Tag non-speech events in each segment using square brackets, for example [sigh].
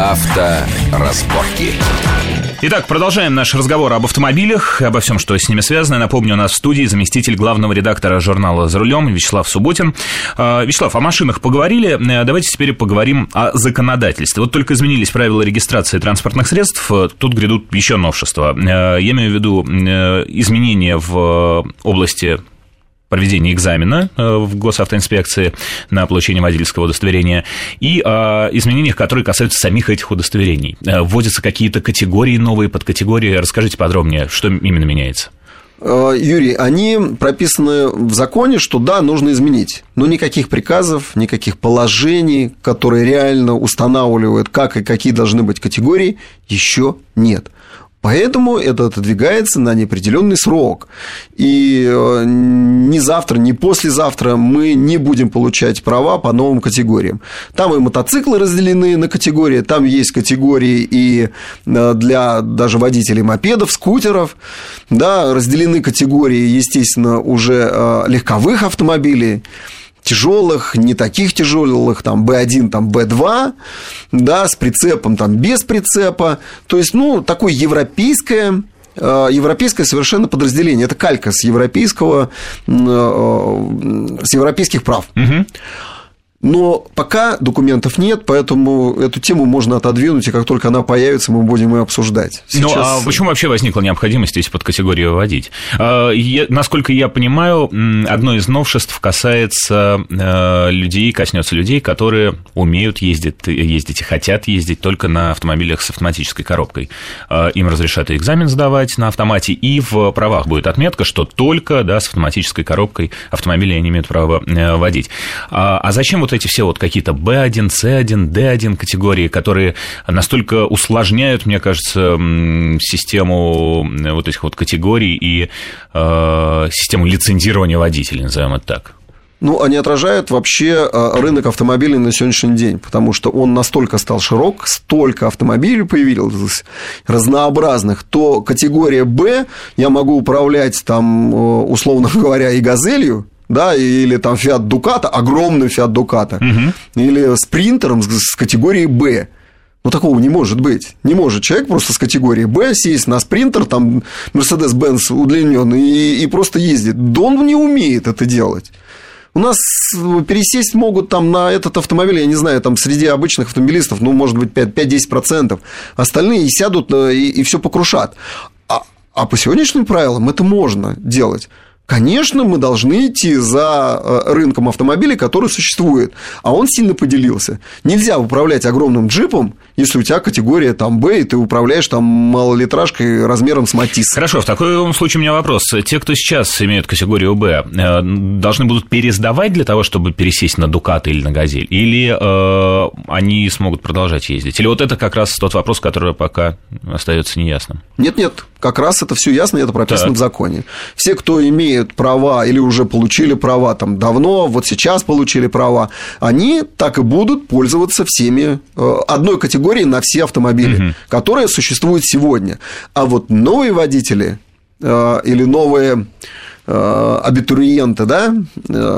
Авторазборки. Итак, продолжаем наш разговор об автомобилях, обо всем, что с ними связано. Напомню, у нас в студии заместитель главного редактора журнала «За рулем» Вячеслав Субботин. А, Вячеслав, о машинах поговорили, э, давайте теперь поговорим о законодательстве. Вот только изменились правила регистрации транспортных средств, э, тут грядут еще новшества. Э, я имею в виду изменения в области проведения экзамена э, в госавтоинспекции на получение водительского удостоверения и о изменениях, которые касаются самих этих удостоверений. Э, вводятся какие-то категории новые, подкатегории. Расскажите подробнее, что именно меняется. Э, Юрий, они прописаны в законе, что да, нужно изменить. Но никаких приказов, никаких положений, которые реально устанавливают, как и какие должны быть категории, еще нет. Поэтому это отодвигается на неопределенный срок. И э, ни завтра, ни послезавтра мы не будем получать права по новым категориям. Там и мотоциклы разделены на категории, там есть категории и э, для даже водителей мопедов, скутеров. Да, разделены категории, естественно, уже э, легковых автомобилей тяжелых, не таких тяжелых, там B1, там B2, да, с прицепом, там без прицепа. То есть, ну, такое европейское э, европейское совершенно подразделение. Это калька с европейского, э, с европейских прав. Угу. Но пока документов нет, поэтому эту тему можно отодвинуть, и как только она появится, мы будем ее обсуждать. Сейчас... Ну, а почему вообще возникла необходимость эти подкатегории вводить? А, я, насколько я понимаю, одно из новшеств касается э, людей, коснется людей, которые умеют ездить, ездить и хотят ездить только на автомобилях с автоматической коробкой. А, им разрешат экзамен сдавать на автомате, и в правах будет отметка, что только да, с автоматической коробкой автомобили они имеют право э, водить. А, а зачем вот вот эти все вот какие-то B1, C1, D1 категории, которые настолько усложняют, мне кажется, систему вот этих вот категорий и э, систему лицензирования водителей, назовем это так. Ну, они отражают вообще э, рынок автомобилей на сегодняшний день, потому что он настолько стал широк, столько автомобилей появилось разнообразных, то категория «Б» я могу управлять там, э, условно [laughs] говоря, и «Газелью», да, или там Fiat Ducato, огромный Fiat Ducato, угу. или спринтером с категории Б. Ну, такого не может быть. Не может человек просто с категории Б сесть на спринтер, там, Mercedes-Benz удлиненный и, и просто ездит. Да он не умеет это делать. У нас пересесть могут там на этот автомобиль, я не знаю, там среди обычных автомобилистов, ну, может быть, 5-10%. Остальные сядут и, и все покрушат. А, а по сегодняшним правилам это можно делать. Конечно, мы должны идти за э, рынком автомобилей, который существует, а он сильно поделился. Нельзя управлять огромным джипом, если у тебя категория там Б, и ты управляешь там малолитражкой размером с Матис. Хорошо, в таком случае у меня вопрос. Те, кто сейчас имеют категорию Б, э, должны будут пересдавать для того, чтобы пересесть на Дукат или на Газель? Или э, они смогут продолжать ездить? Или вот это как раз тот вопрос, который пока остается неясным? Нет-нет, как раз это все ясно, и это прописано так. в законе. Все, кто имеют права или уже получили права там давно, вот сейчас получили права, они так и будут пользоваться всеми э, одной категорией на все автомобили, угу. которая существует сегодня. А вот новые водители э, или новые э, абитуриенты, да,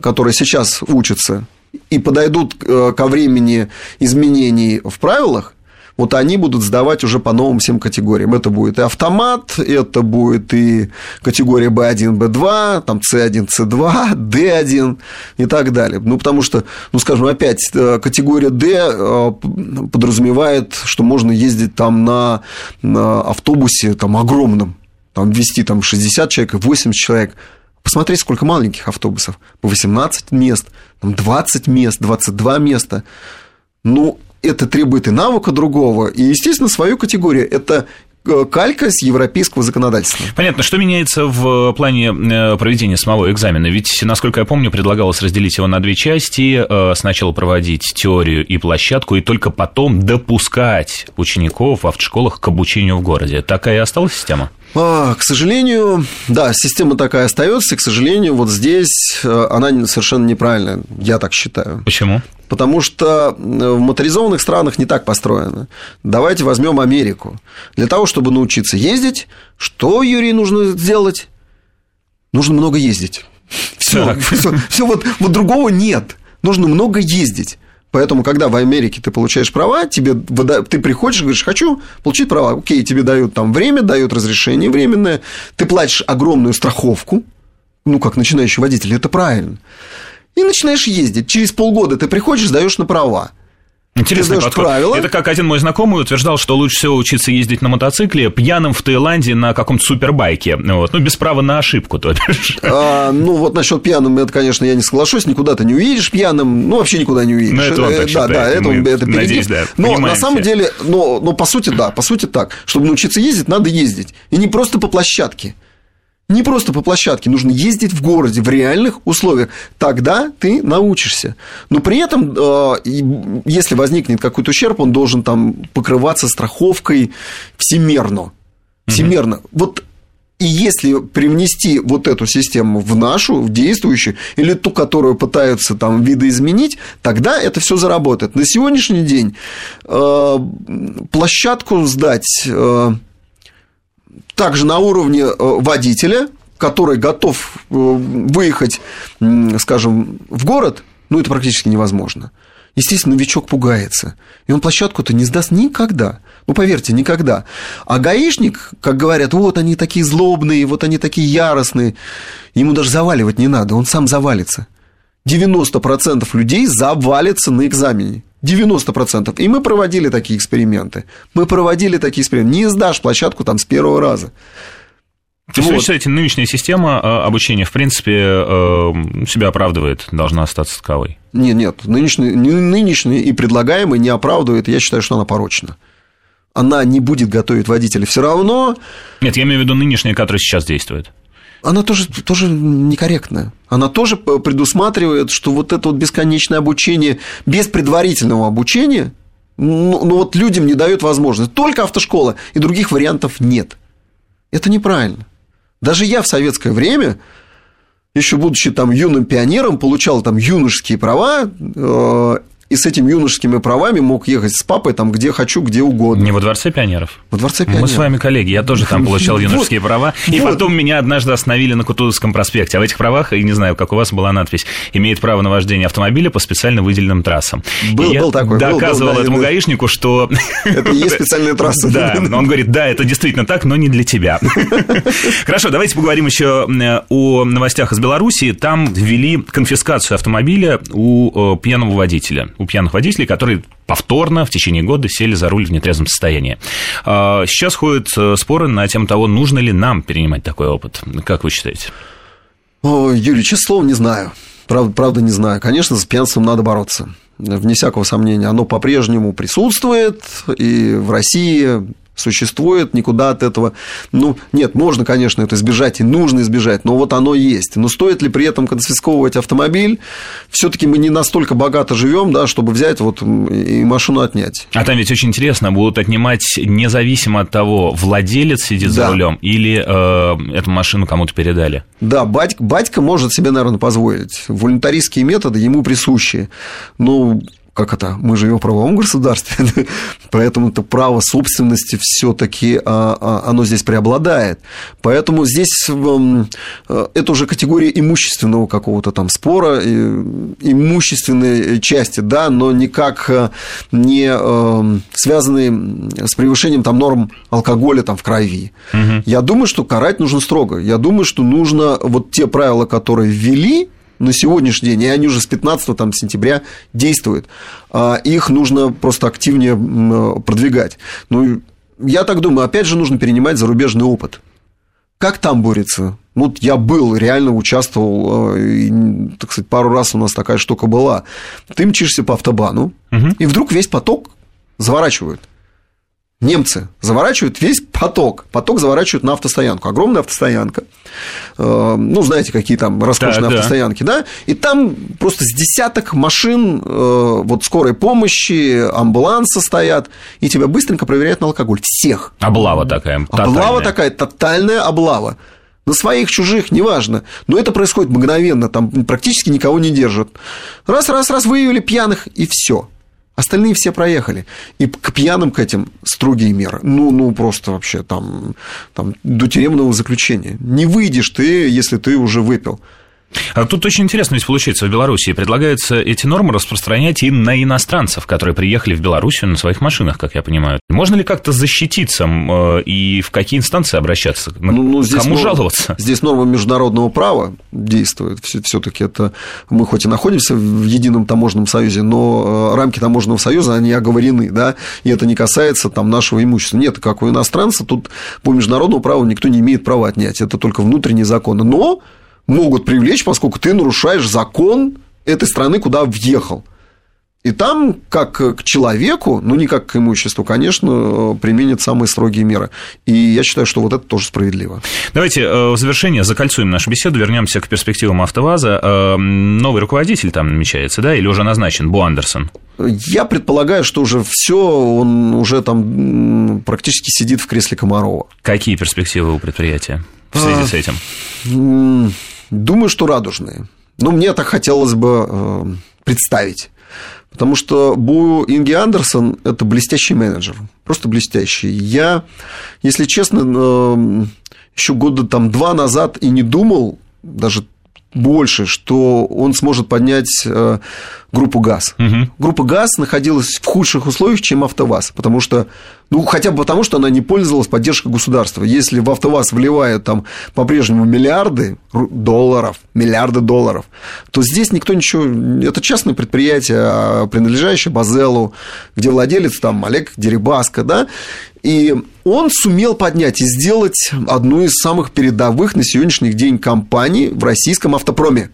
которые сейчас учатся и подойдут ко времени изменений в правилах, вот они будут сдавать уже по новым всем категориям. Это будет и автомат, это будет и категория B1, B2, там C1, C2, D1 и так далее. Ну, потому что, ну, скажем, опять, э, категория D э, подразумевает, что можно ездить там на, на автобусе там огромном, там вести там 60 человек, 80 человек. Посмотрите, сколько маленьких автобусов. По 18 мест, там 20 мест, 22 места. Ну, это требует и навыка другого, и, естественно, свою категорию. Это э, калька с европейского законодательства. Понятно. Что меняется в плане э, проведения самого экзамена? Ведь, насколько я помню, предлагалось разделить его на две части. Э, сначала проводить теорию и площадку, и только потом допускать учеников в автошколах к обучению в городе. Такая и осталась система? А, к сожалению, да, система такая остается, и, к сожалению, вот здесь она совершенно неправильная, я так считаю. Почему? Потому что в моторизованных странах не так построено. Давайте возьмем Америку. Для того, чтобы научиться ездить, что, Юрий, нужно сделать? Нужно много ездить. Все, все, все вот, вот другого нет. Нужно много ездить. Поэтому, когда в Америке ты получаешь права, тебе, ты приходишь и говоришь, хочу получить права. Окей, тебе дают там время, дают разрешение временное, ты платишь огромную страховку, ну, как начинающий водитель, это правильно. И начинаешь ездить. Через полгода ты приходишь, сдаешь на права. Интересный подход. Правила. Это как один мой знакомый утверждал, что лучше всего учиться ездить на мотоцикле пьяным в Таиланде на каком-то супербайке. Вот. Ну, без права на ошибку, то бишь. [laughs] А, ну, вот насчет пьяным, это, конечно, я не соглашусь. Никуда ты не уедешь пьяным. Ну, вообще никуда не уедешь. Ну, это он так считает. Да, да, это, Мы, это надеюсь, да, Но на самом все. деле, но, но по сути, да, по сути так. Чтобы научиться ездить, надо ездить. И не просто по площадке. Не просто по площадке, нужно ездить в городе в реальных условиях. Тогда ты научишься. Но при этом, э, если возникнет какой-то ущерб, он должен там покрываться страховкой всемерно. Всемерно. Угу. Вот и если привнести вот эту систему в нашу, в действующую, или ту, которую пытаются там видоизменить, тогда это все заработает. На сегодняшний день э, площадку сдать э, также на уровне э, водителя, который готов э, выехать, скажем, в город, ну, это практически невозможно. Естественно, новичок пугается. И он площадку-то не сдаст никогда. Ну, поверьте, никогда. А гаишник, как говорят, вот они такие злобные, вот они такие яростные. Ему даже заваливать не надо, он сам завалится. 90% людей завалится на экзамене. 90%. И мы проводили такие эксперименты. Мы проводили такие эксперименты. Не сдашь площадку там с первого раза. То есть, вот. вы считаете, нынешняя система э, обучения, в принципе, э, себя оправдывает, должна остаться таковой? Нет, нет, нынешняя, нынешняя и предлагаемая не оправдывает, я считаю, что она порочна. Она не будет готовить водителя все равно. Нет, я имею в виду нынешняя, которая сейчас действует она тоже, тоже некорректная. Она тоже предусматривает, что вот это вот бесконечное обучение без предварительного обучения, ну, ну вот людям не дает возможность. Только автошкола, и других вариантов нет. Это неправильно. Даже я в советское время, еще будучи там юным пионером, получал там юношеские права, э, и с этими юношескими правами мог ехать с папой там где хочу, где угодно. Не во Дворце пионеров? Во Дворце пионеров. Мы с вами коллеги, я тоже там получал [laughs] юношеские права, и потом меня однажды остановили на Кутузовском проспекте, а в этих правах, и не знаю, как у вас была надпись, имеет право на вождение автомобиля по специально выделенным трассам. Был, был такой. Доказывал этому гаишнику, что... [laughs] Это и есть специальные трассы. [laughs] Да, он говорит, да, это действительно так, но не для тебя. Хорошо, давайте поговорим еще о новостях из Беларуси. Там ввели конфискацию автомобиля у пьяного водителя у пьяных водителей, которые повторно в течение года сели за руль в нетрезвом состоянии. А, сейчас ходят э, споры на тему того, нужно ли нам перенимать такой опыт. Как вы считаете? Юрий, честно слово, не знаю. Правда, правда, не знаю. Конечно, с пьянством надо бороться. Вне всякого сомнения, оно по-прежнему присутствует, и в России существует, никуда от этого. Ну, нет, можно, конечно, это избежать, и нужно избежать, но вот оно есть. Но стоит ли при этом конфисковывать автомобиль? Все-таки мы не настолько богато живем, да, чтобы взять вот и машину отнять. А там ведь очень интересно, будут отнимать независимо от того, владелец сидит да. за рулем или э, эту машину кому-то передали. Да, батька, батька может себе, наверное, позволить. Волюнтаристские методы ему присущи. Ну, как это, мы живем в правовом государстве, [laughs] поэтому это право собственности все-таки а, а, оно здесь преобладает. Поэтому здесь эм, э, это уже категория имущественного какого-то там спора, имущественной части, да, но никак э, не эм, связанные с превышением там норм алкоголя там в крови. Угу. Я думаю, что карать нужно строго. Я думаю, что нужно вот те правила, которые ввели, на сегодняшний день, и они уже с 15 там, сентября действуют, а их нужно просто активнее продвигать. Ну, я так думаю, опять же, нужно перенимать зарубежный опыт. Как там борется? Ну, я был, реально участвовал, э, и, так сказать, пару раз у нас такая штука была. Ты мчишься по автобану, угу. и вдруг весь поток заворачивают немцы заворачивают весь поток. Поток заворачивают на автостоянку. Огромная автостоянка. Э, ну, знаете, какие там роскошные да, автостоянки, да. да? И там просто с десяток машин э, вот скорой помощи, амбулансы стоят, и тебя быстренько проверяют на алкоголь. Всех. Облава такая. Тотальная. Облава такая, тотальная облава. На своих, чужих, неважно. Но это происходит мгновенно, там практически никого не держат. Раз, раз, раз выявили пьяных, и все. Остальные все проехали. И к пьяным к этим строгие меры. Ну, ну просто вообще там, там до тюремного заключения. Не выйдешь ты, если ты уже выпил. А тут очень интересно ведь получается, в Беларуси предлагается эти нормы распространять и на иностранцев, которые приехали в Белоруссию на своих машинах, как я понимаю. Можно ли как-то защититься э, и в какие инстанции обращаться? Ну, ну, здесь Кому норма, жаловаться? Здесь норма международного права действует. Все-таки это мы хоть и находимся в едином таможенном союзе, но э, рамки таможенного союза, они оговорены, да, и это не касается там нашего имущества. Нет, как у иностранца, тут по международному праву никто не имеет права отнять. Это только внутренние законы. Но могут привлечь, поскольку ты нарушаешь закон этой страны, куда въехал. И там, как к человеку, ну не как к имуществу, конечно, применят самые строгие меры. И я считаю, что вот это тоже справедливо. Давайте э, в завершение закольцуем нашу беседу, вернемся к перспективам АвтоВАЗа. Э, новый руководитель там намечается, да, или уже назначен, Бу Андерсон? Я предполагаю, что уже все, он уже там практически сидит в кресле Комарова. Какие перспективы у предприятия в связи а, с этим? Думаю, что радужные. Ну, мне так хотелось бы э, представить. Потому что Бу Инги Андерсон – это блестящий менеджер, просто блестящий. Я, если честно, э, еще года там два назад и не думал, даже больше, что он сможет поднять э, группу ГАЗ. Угу. Группа ГАЗ находилась в худших условиях, чем АвтоВАЗ, потому что, ну, хотя бы потому, что она не пользовалась поддержкой государства. Если в АвтоВАЗ вливают там по-прежнему миллиарды долларов, миллиарды долларов, то здесь никто ничего... Это частное предприятие, а, принадлежащее Базелу, где владелец там Олег Дерибаска, да, и он сумел поднять и сделать одну из самых передовых на сегодняшний день компаний в российском автопроме.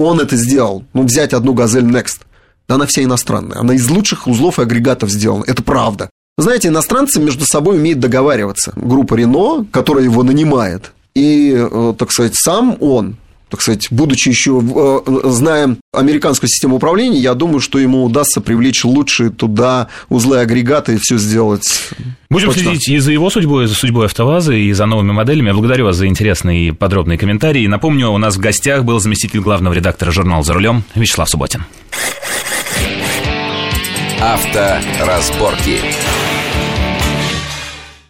Он это сделал. Ну, взять одну «Газель Next». Да она вся иностранная. Она из лучших узлов и агрегатов сделана. Это правда. Знаете, иностранцы между собой умеют договариваться. Группа Рено, которая его нанимает, и, э, так сказать, сам он так сказать, будучи еще, э, зная американскую систему управления, я думаю, что ему удастся привлечь лучшие туда узлы агрегата и все сделать. Будем точно. следить и за его судьбой, и за судьбой АвтоВАЗа, и за новыми моделями. Я благодарю вас за интересные и подробные комментарии. Напомню, у нас в гостях был заместитель главного редактора журнала «За рулем» Вячеслав Субботин. Авторазборки.